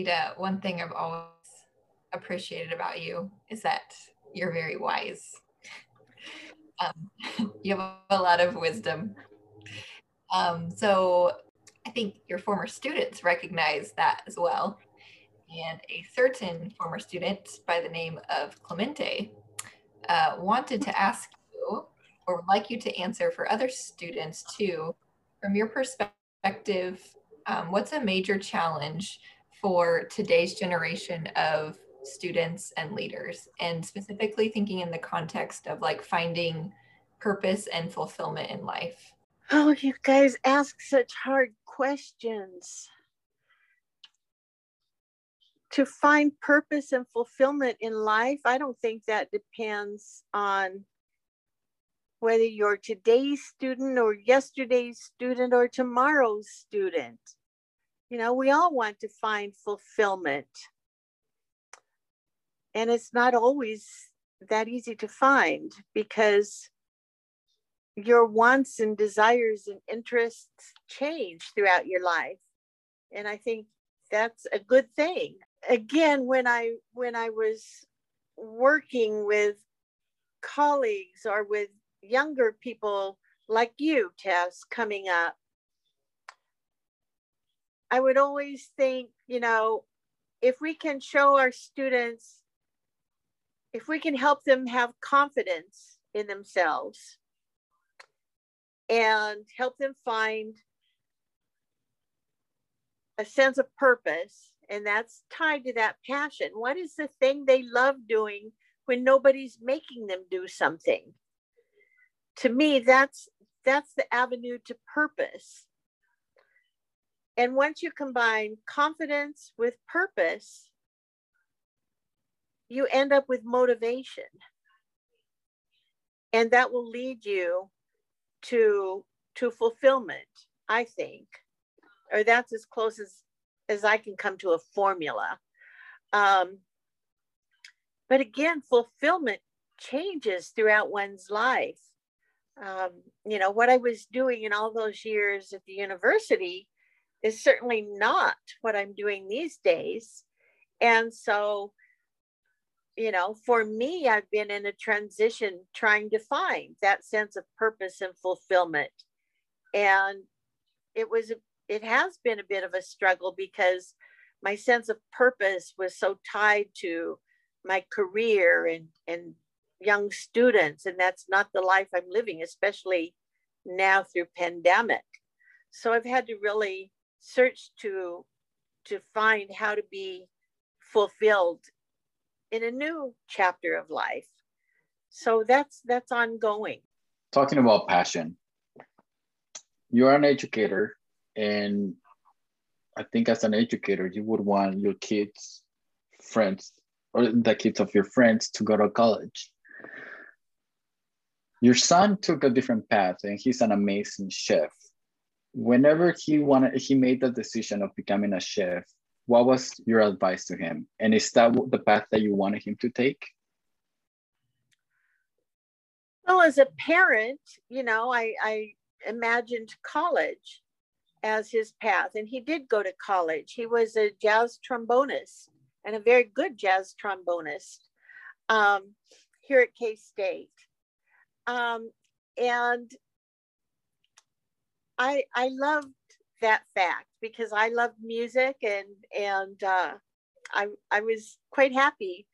Anita, one thing I've always appreciated about you is that you're very wise. Um, you have a lot of wisdom. Um, so I think your former students recognize that as well. And a certain former student by the name of Clemente uh, wanted to ask you, or would like you to answer for other students too, from your perspective, um, what's a major challenge for today's generation of students and leaders and specifically thinking in the context of like finding purpose and fulfillment in life. Oh you guys ask such hard questions. To find purpose and fulfillment in life i don't think that depends on whether you're today's student or yesterday's student or tomorrow's student you know we all want to find fulfillment. And it's not always that easy to find because your wants and desires and interests change throughout your life. And i think that's a good thing. Again when i when i was working with colleagues or with younger people like you tess coming up i would always think you know if we can show our students if we can help them have confidence in themselves and help them find a sense of purpose and that's tied to that passion. What is the thing they love doing when nobody's making them do something? To me that's that's the avenue to purpose and once you combine confidence with purpose you end up with motivation. And that will lead you to to fulfillment, I think. Or that's as close as as I can come to a formula. Um, but again, fulfillment changes throughout one's life. Um, you know, what I was doing in all those years at the university is certainly not what I'm doing these days. And so you know, for me, I've been in a transition trying to find that sense of purpose and fulfillment. And it was, it has been a bit of a struggle because my sense of purpose was so tied to my career and, and young students. And that's not the life I'm living, especially now through pandemic. So I've had to really search to, to find how to be fulfilled in a new chapter of life. So that's that's ongoing. Talking about passion, you are an educator, and I think as an educator, you would want your kids, friends, or the kids of your friends to go to college. Your son took a different path, and he's an amazing chef. Whenever he wanted, he made the decision of becoming a chef what was your advice to him? And is that the path that you wanted him to take? Well, as a parent, you know, I, I imagined college as his path, and he did go to college. He was a jazz trombonist and a very good jazz trombonist um, here at K State. Um, and I, I loved that fact because I loved music and and uh, I I was quite happy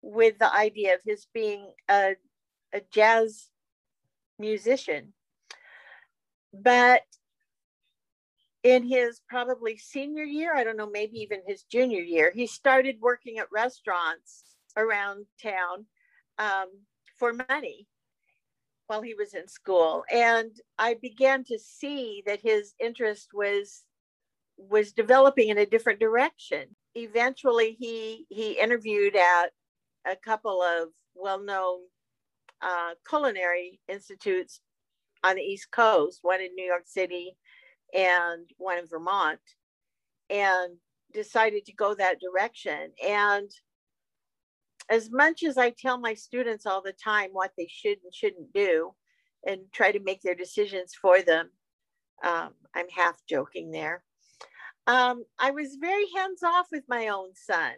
with the idea of his being a a jazz musician. But in his probably senior year, I don't know, maybe even his junior year, he started working at restaurants around town um, for money while he was in school and i began to see that his interest was was developing in a different direction. Eventually he he interviewed at a couple of well-known uh, culinary institutes on the east coast one in new york city and one in vermont and decided to go that direction. And as much as I tell my students all the time what they should and shouldn't do and try to make their decisions for them, um, I'm half joking there. Um, I was very hands off with my own son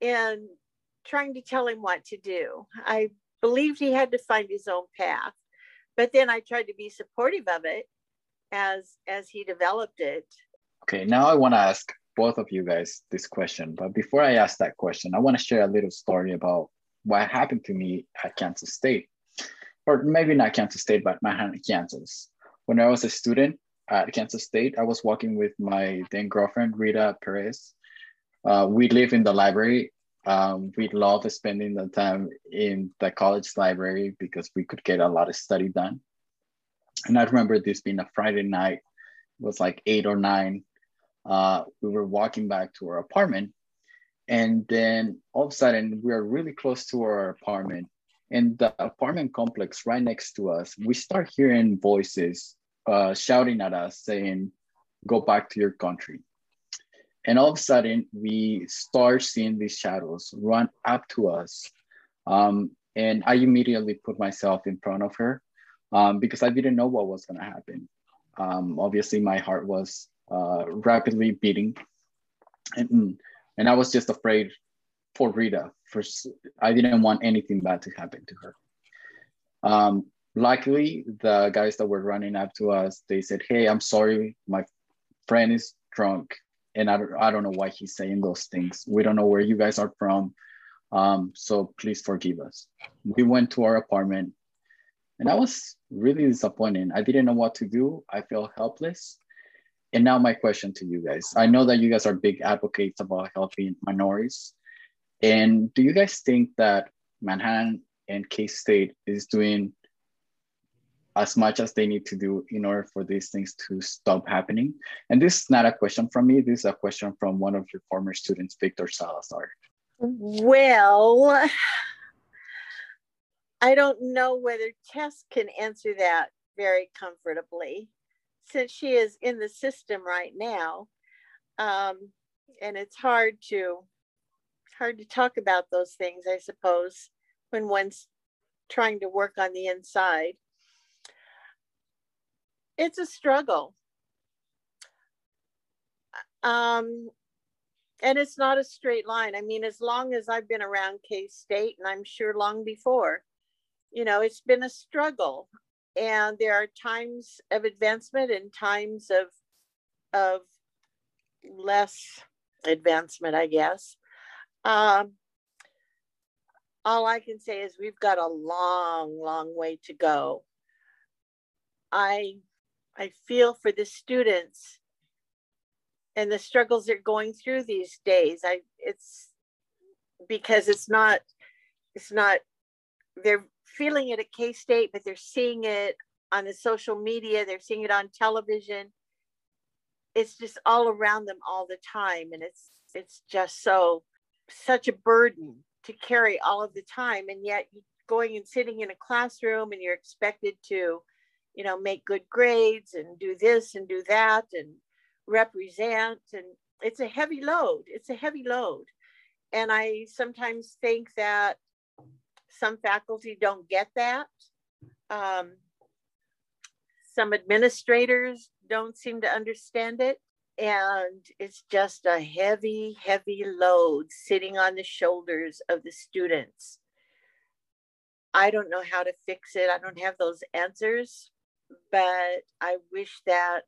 and trying to tell him what to do. I believed he had to find his own path, but then I tried to be supportive of it as as he developed it. Okay, now I want to ask both of you guys this question, but before I ask that question, I want to share a little story about what happened to me at Kansas State, or maybe not Kansas State, but Manhattan, Kansas. When I was a student at Kansas State, I was walking with my then girlfriend, Rita Perez. Uh, we live in the library. Um, we love spending the time in the college library because we could get a lot of study done. And I remember this being a Friday night, it was like eight or nine. Uh, we were walking back to our apartment and then all of a sudden, we are really close to our apartment. And the apartment complex right next to us, we start hearing voices uh, shouting at us saying, Go back to your country. And all of a sudden, we start seeing these shadows run up to us. Um, and I immediately put myself in front of her um, because I didn't know what was going to happen. Um, obviously, my heart was uh, rapidly beating. And and I was just afraid for Rita. For I didn't want anything bad to happen to her. Um, luckily, the guys that were running up to us, they said, "Hey, I'm sorry, my friend is drunk, and I don't, I don't know why he's saying those things. We don't know where you guys are from, um, so please forgive us." We went to our apartment, and I was really disappointed. I didn't know what to do. I felt helpless. And now my question to you guys. I know that you guys are big advocates about helping minorities. And do you guys think that Manhattan and K-State is doing as much as they need to do in order for these things to stop happening? And this is not a question from me. This is a question from one of your former students, Victor Salazar. Well, I don't know whether Tess can answer that very comfortably since she is in the system right now, um, and it's hard to hard to talk about those things, I suppose, when one's trying to work on the inside. It's a struggle. Um, and it's not a straight line. I mean, as long as I've been around K State, and I'm sure long before, you know, it's been a struggle and there are times of advancement and times of of less advancement, I guess. Um, all I can say is we've got a long, long way to go. I I feel for the students and the struggles they're going through these days. I it's because it's not it's not they're feeling it at K State, but they're seeing it on the social media, they're seeing it on television. It's just all around them all the time. And it's it's just so such a burden to carry all of the time. And yet going and sitting in a classroom and you're expected to, you know, make good grades and do this and do that and represent. And it's a heavy load. It's a heavy load. And I sometimes think that some faculty don't get that. Um, some administrators don't seem to understand it. And it's just a heavy, heavy load sitting on the shoulders of the students. I don't know how to fix it. I don't have those answers, but I wish that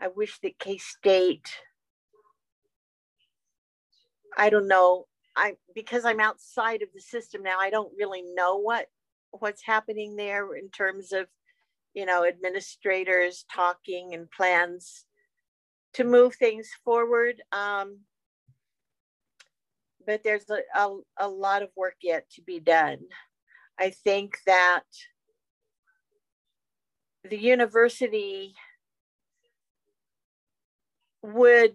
I wish that K State, I don't know, I because I'm outside of the system now, I don't really know what what's happening there in terms of you know administrators talking and plans to move things forward. Um, but there's a, a, a lot of work yet to be done. I think that the university would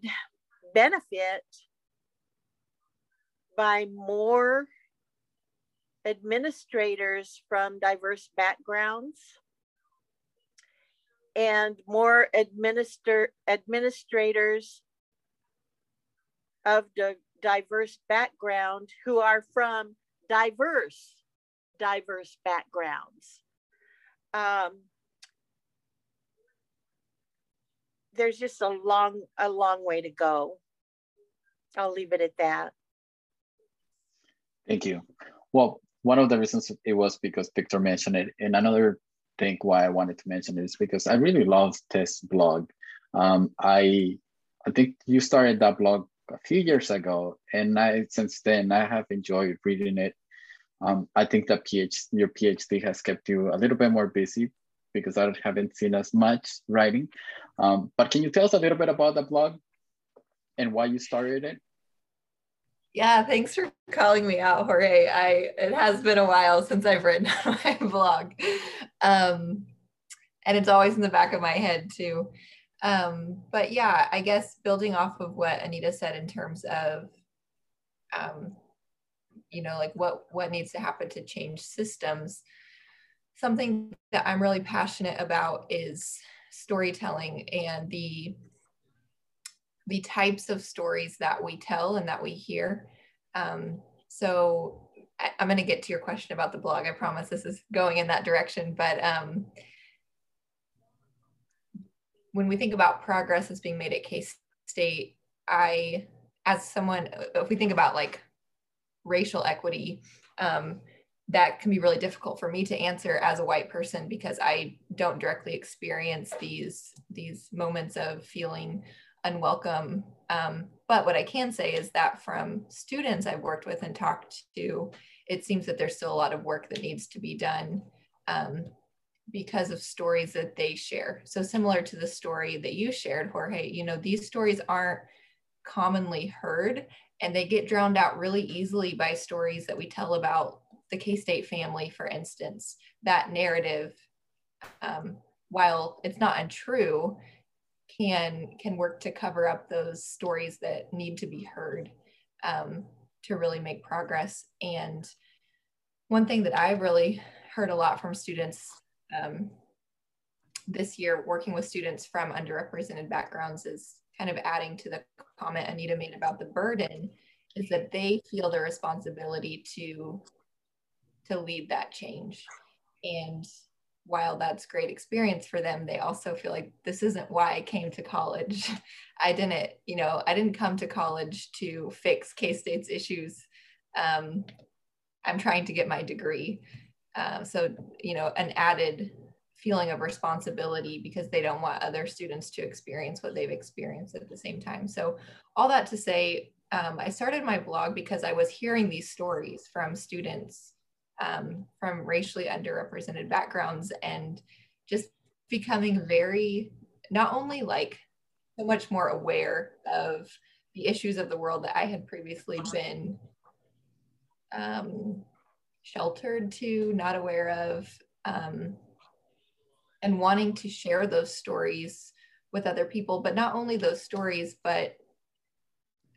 benefit by more administrators from diverse backgrounds and more administer administrators of the diverse background who are from diverse diverse backgrounds um, there's just a long a long way to go. I'll leave it at that. Thank you. Well, one of the reasons it was because Victor mentioned it, and another thing why I wanted to mention it is because I really love this blog. Um, I I think you started that blog a few years ago, and I since then I have enjoyed reading it. Um, I think that PhD, your PhD has kept you a little bit more busy because I haven't seen as much writing. Um, but can you tell us a little bit about the blog and why you started it? Yeah, thanks for calling me out, Jorge. I it has been a while since I've written my blog, um, and it's always in the back of my head too. Um, but yeah, I guess building off of what Anita said in terms of, um, you know, like what what needs to happen to change systems. Something that I'm really passionate about is storytelling and the the types of stories that we tell and that we hear. Um, so I, am going to get to your question about the blog. I promise this is going in that direction. But um, when we think about progress that's being made at K State, I, as someone, if we think about like racial equity, um, that can be really difficult for me to answer as a white person because I don't directly experience these these moments of feeling unwelcome. Um, but what I can say is that from students I've worked with and talked to, it seems that there's still a lot of work that needs to be done um, because of stories that they share. So similar to the story that you shared, Jorge, you know, these stories aren't commonly heard and they get drowned out really easily by stories that we tell about the K-State family, for instance. That narrative, um, while it's not untrue, can can work to cover up those stories that need to be heard um, to really make progress. And one thing that I've really heard a lot from students um, this year, working with students from underrepresented backgrounds, is kind of adding to the comment Anita made about the burden, is that they feel the responsibility to to lead that change. And while that's great experience for them, they also feel like this isn't why I came to college. I didn't, you know, I didn't come to college to fix K-State's issues. Um, I'm trying to get my degree. Uh, so, you know, an added feeling of responsibility because they don't want other students to experience what they've experienced at the same time. So, all that to say, um, I started my blog because I was hearing these stories from students um, from racially underrepresented backgrounds and just becoming very not only like so much more aware of the issues of the world that I had previously been um, sheltered to, not aware of, um, and wanting to share those stories with other people. But not only those stories, but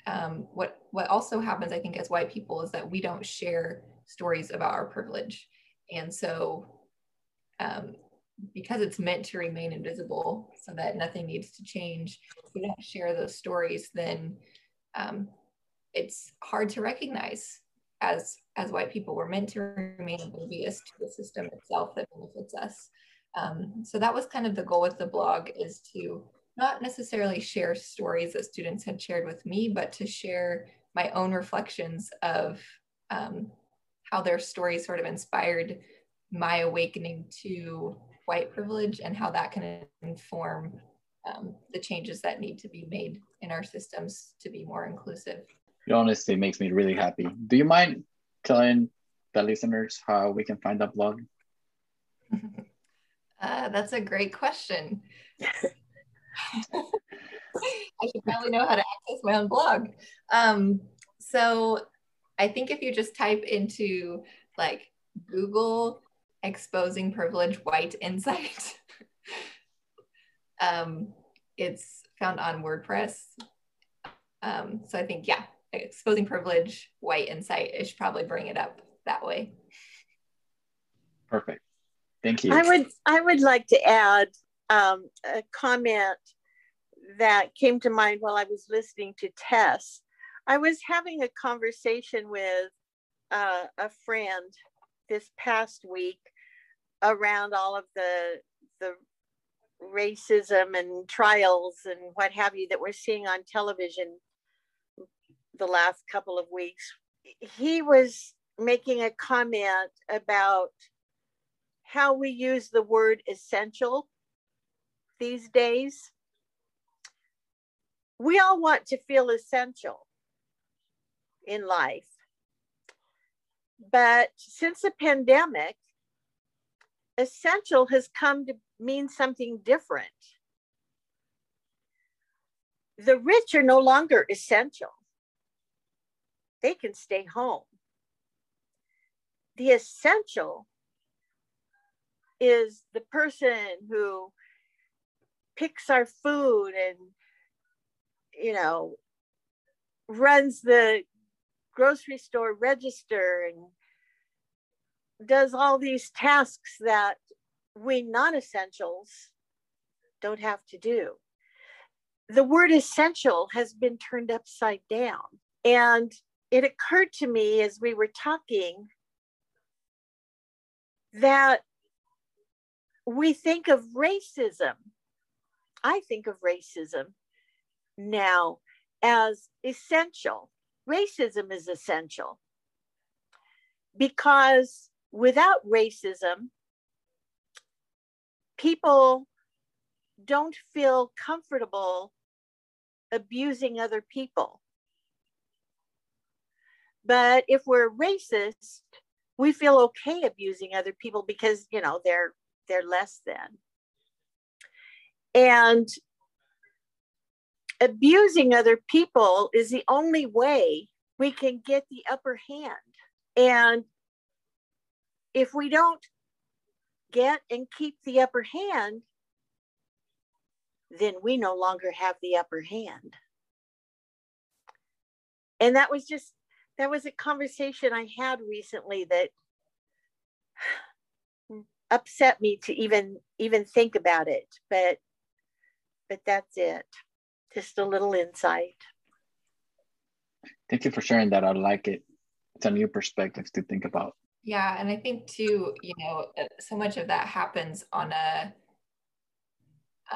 um, what what also happens, I think, as white people is that we don't share stories about our privilege. And so, um, because it's meant to remain invisible so that nothing needs to change, if we don't share those stories, then um, it's hard to recognize as as white people. We're meant to remain oblivious to the system itself that benefits us. Um, so that was kind of the goal with the blog is to not necessarily share stories that students had shared with me, but to share my own reflections of um, how their story sort of inspired my awakening to white privilege and how that can inform um, the changes that need to be made in our systems to be more inclusive. It honestly makes me really happy. Do you mind telling the listeners how we can find that blog? uh, that's a great question. I should probably know how to access my own blog. Um, so I think if you just type into like Google exposing privilege white insight, um, it's found on WordPress. Um, so I think, yeah, exposing privilege white insight, I should probably bring it up that way. Perfect. Thank you. I would I would like to add um, a comment that came to mind while I was listening to Tess I was having a conversation with uh, a friend this past week around all of the the racism and trials and what have you that we're seeing on television the last couple of weeks. He was making a comment about how we use the word essential these days. We all want to feel essential in life. But since the pandemic, essential has come to mean something different. The rich are no longer essential, they can stay home. The essential is the person who picks our food and, you know, runs the grocery store register and does all these tasks that we non essentials don't have to do. The word essential has been turned upside down. And it occurred to me as we were talking that we think of racism. I think of racism now as essential. Racism is essential because without racism, people don't feel comfortable abusing other people. But if we're racist, we feel okay abusing other people because, you know, they're they're less than. And abusing other people is the only way we can get the upper hand. And if we don't get and keep the upper hand, then we no longer have the upper hand. And that was just, that was a conversation I had recently that upset me to even even think about it but but that's it just a little insight. Thank you for sharing that. I like it. It's a new perspective to think about. Yeah and i think too you know uh, so much of that happens on a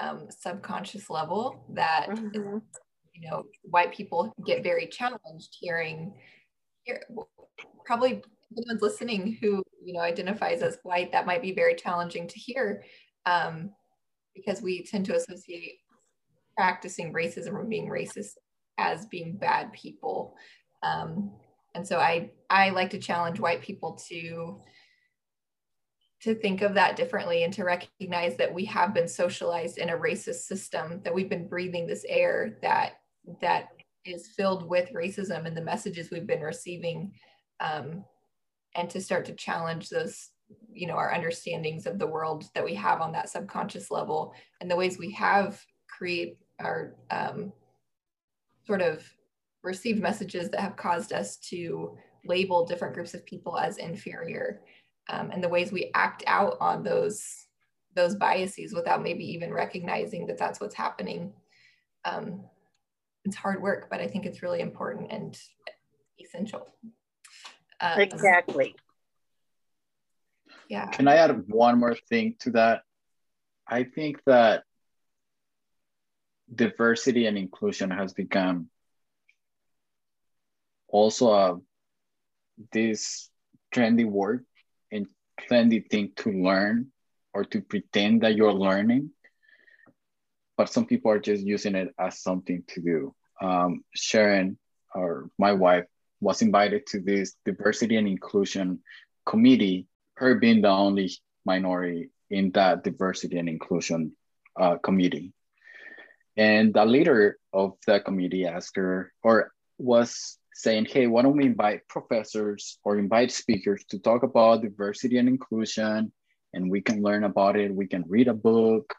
um, subconscious level that mm-hmm. you know white people get very challenged hearing hear, probably anyone's listening who you know identifies as white that might be very challenging to hear um, because we tend to associate practicing racism or being racist as being bad people. Um, and so i i like to challenge white people to to think of that differently and to recognize that we have been socialized in a racist system that we've been breathing this air that that is filled with racism and the messages we've been receiving um, and to start to challenge those you know our understandings of the world that we have on that subconscious level and the ways we have create our um, sort of received messages that have caused us to label different groups of people as inferior um, and the ways we act out on those those biases without maybe even recognizing that that's what's happening um, it's hard work but i think it's really important and essential um, exactly. Yeah. Can I add one more thing to that? I think that diversity and inclusion has become also a this trendy word and trendy thing to learn or to pretend that you're learning but some people are just using it as something to do um, sharon or my wife was invited to this diversity and inclusion committee, her being the only minority in that diversity and inclusion uh, committee. And the leader of the committee asked her, or was saying, hey, why don't we invite professors or invite speakers to talk about diversity and inclusion, and we can learn about it, we can read a book.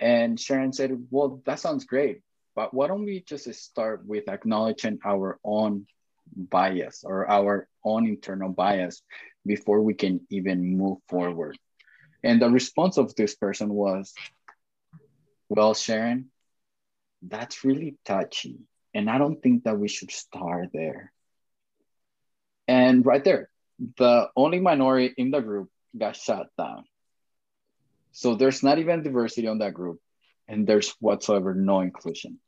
And Sharon said, well, that sounds great. But why don't we just start with acknowledging our own bias or our own internal bias before we can even move forward? And the response of this person was, well, Sharon, that's really touchy. And I don't think that we should start there. And right there, the only minority in the group got shut down. So there's not even diversity on that group, and there's whatsoever no inclusion.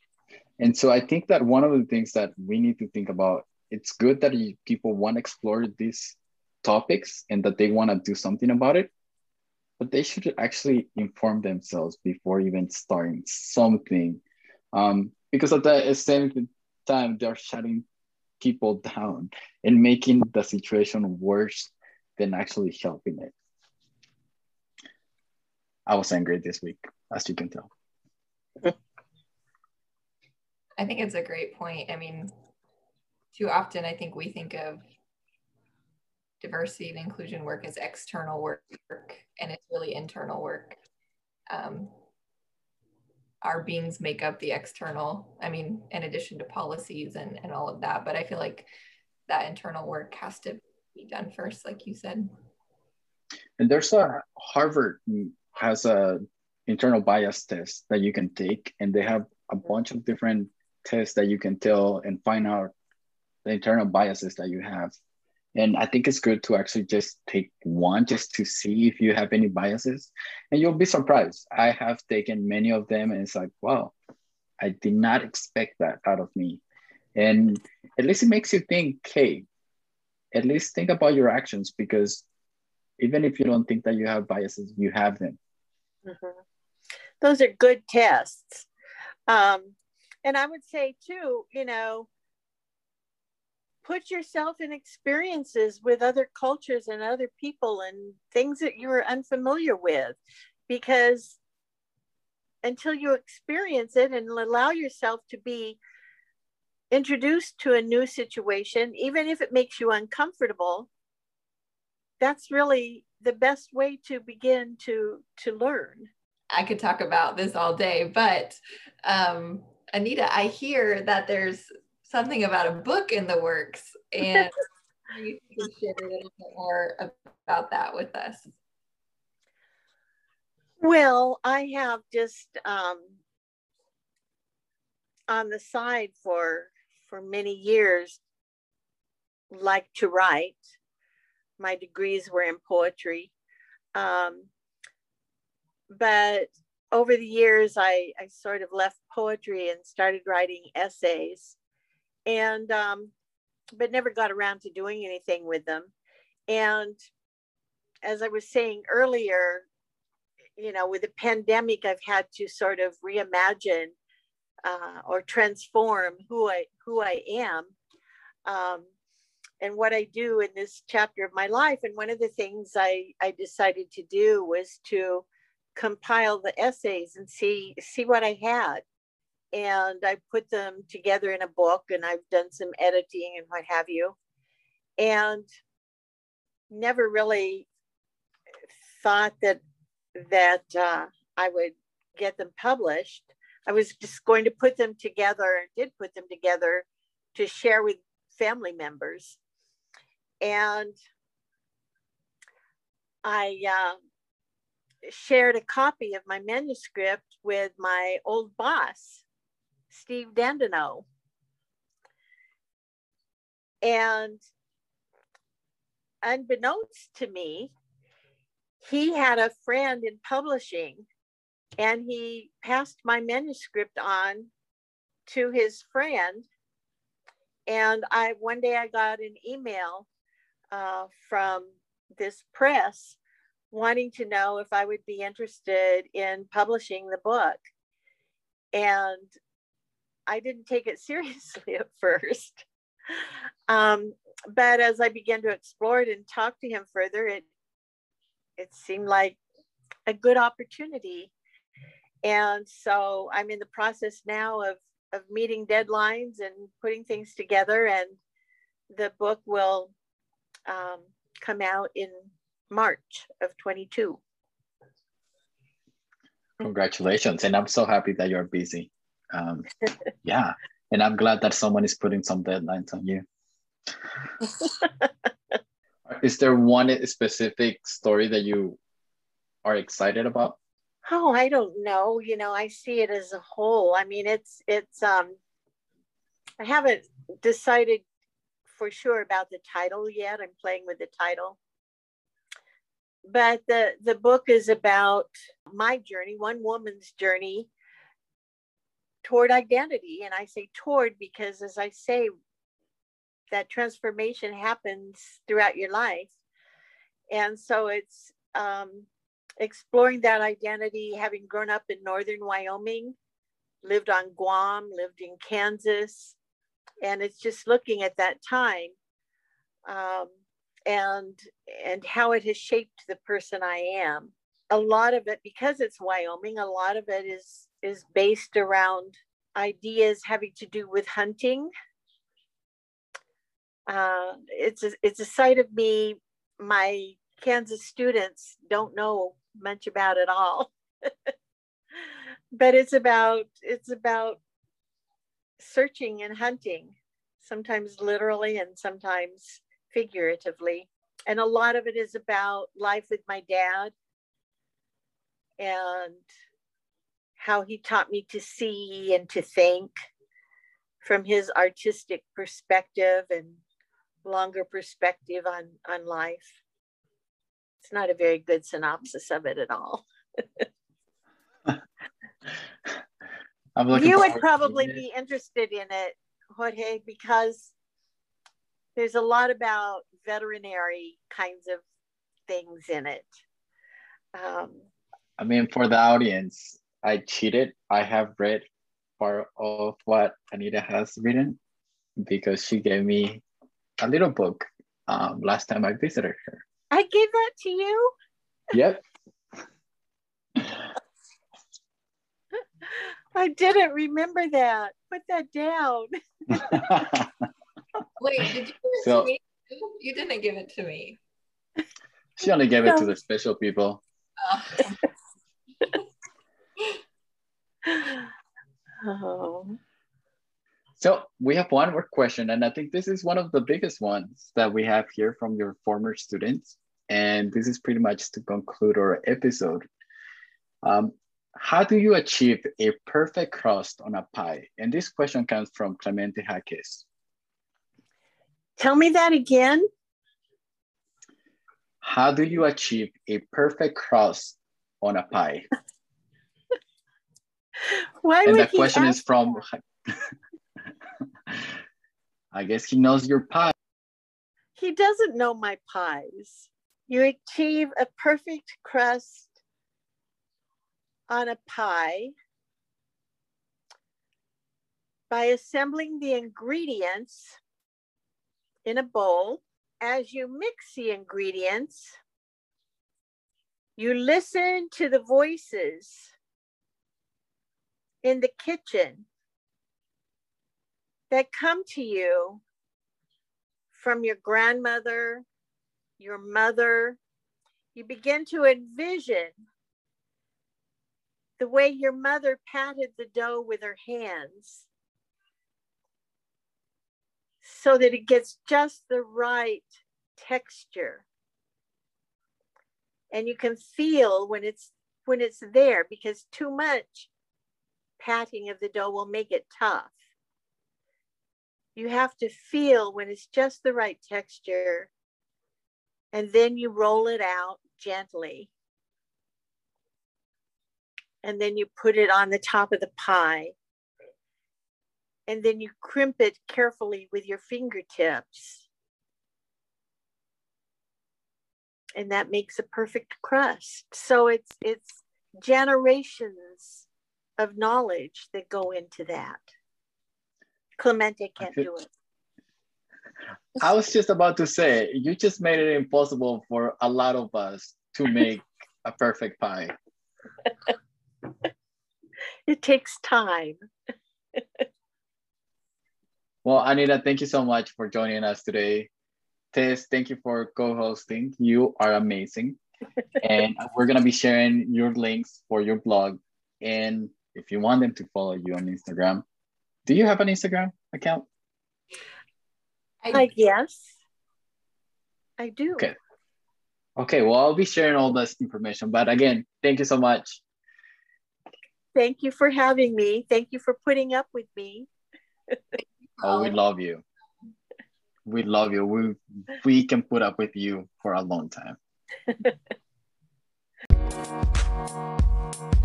And so I think that one of the things that we need to think about, it's good that people want to explore these topics and that they want to do something about it, but they should actually inform themselves before even starting something. Um, because at the same time, they're shutting people down and making the situation worse than actually helping it. I was angry this week, as you can tell. I think it's a great point. I mean, too often I think we think of diversity and inclusion work is external work, and it's really internal work. Um, our beings make up the external, I mean, in addition to policies and, and all of that. But I feel like that internal work has to be done first, like you said. And there's a Harvard has a internal bias test that you can take, and they have a bunch of different tests that you can tell and find out the internal biases that you have. And I think it's good to actually just take one just to see if you have any biases. And you'll be surprised. I have taken many of them, and it's like, wow, I did not expect that out of me. And at least it makes you think, hey, at least think about your actions because even if you don't think that you have biases, you have them. Mm-hmm. Those are good tests. Um, and I would say, too, you know, put yourself in experiences with other cultures and other people and things that you're unfamiliar with because until you experience it and allow yourself to be introduced to a new situation even if it makes you uncomfortable that's really the best way to begin to to learn. I could talk about this all day but um anita i hear that there's something about a book in the works and you can share a little bit more about that with us. Well, I have just um, on the side for for many years like to write. My degrees were in poetry. Um, but over the years, I, I sort of left poetry and started writing essays and um, but never got around to doing anything with them. And as I was saying earlier, you know, with the pandemic, I've had to sort of reimagine uh, or transform who I who I am. Um, and what I do in this chapter of my life. And one of the things I, I decided to do was to compile the essays and see see what I had and I put them together in a book and I've done some editing and what have you. And never really thought that that uh, I would get them published. I was just going to put them together, and did put them together to share with family members. And I uh, shared a copy of my manuscript with my old boss Steve Dandino. And unbeknownst to me, he had a friend in publishing and he passed my manuscript on to his friend. And I one day I got an email uh, from this press wanting to know if I would be interested in publishing the book. And I didn't take it seriously at first. Um, but as I began to explore it and talk to him further, it it seemed like a good opportunity. And so I'm in the process now of of meeting deadlines and putting things together, and the book will um, come out in March of 22. Congratulations. And I'm so happy that you're busy um, yeah. And i'm glad that someone is putting some deadlines on you. Is there one specific story that you are excited about? Oh i don't know. You know i see it as a whole. I mean it's it's um i haven't decided for sure about the title yet. I'm playing with the title. But the the book is about my journey, one woman's journey toward identity. And I say toward because, as I say, that transformation happens throughout your life. And so it's um, exploring that identity, having grown up in northern Wyoming, lived on Guam, lived in Kansas. And it's just looking at that time um, and and how it has shaped the person I am. A lot of it, because it's Wyoming, a lot of it is is based around ideas having to do with hunting. Uh, it's a, it's a side of me my Kansas students don't know much about at all. but it's about it's about searching and hunting, sometimes literally and sometimes figuratively. And a lot of it is about life with my dad and how he taught me to see and to think from his artistic perspective and longer perspective on, on life. It's not a very good synopsis of it at all. you would probably be interested in it, Jorge, because there's a lot about veterinary kinds of things in it. Um, I mean, for the audience, I cheated. I have read part of what Anita has written because she gave me a little book um, last time I visited her. I gave that to you? Yep. I didn't remember that. Put that down. Wait, did you give it so, to me? You didn't give it to me. She only gave it to the special people. oh. So we have one more question, and I think this is one of the biggest ones that we have here from your former students. And this is pretty much to conclude our episode. Um, how do you achieve a perfect crust on a pie? And this question comes from Clemente Jaques. Tell me that again. How do you achieve a perfect crust on a pie? Why and the question is from, I guess he knows your pie. He doesn't know my pies. You achieve a perfect crust on a pie by assembling the ingredients in a bowl. As you mix the ingredients, you listen to the voices in the kitchen that come to you from your grandmother, your mother. You begin to envision the way your mother patted the dough with her hands so that it gets just the right texture. And you can feel when it's when it's there because too much patting of the dough will make it tough. You have to feel when it's just the right texture and then you roll it out gently. And then you put it on the top of the pie and then you crimp it carefully with your fingertips. And that makes a perfect crust. So it's it's generations of knowledge that go into that. Clemente can't do it. I was just about to say, you just made it impossible for a lot of us to make a perfect pie. it takes time. Well, Anita, thank you so much for joining us today. Tess, thank you for co-hosting. You are amazing. and we're gonna be sharing your links for your blog. And if you want them to follow you on Instagram, do you have an Instagram account? I yes, I do. Okay. Okay, well, I'll be sharing all this information. But again, thank you so much. Thank you for having me. Thank you for putting up with me. oh, we love you. We love you. We we can put up with you for a long time.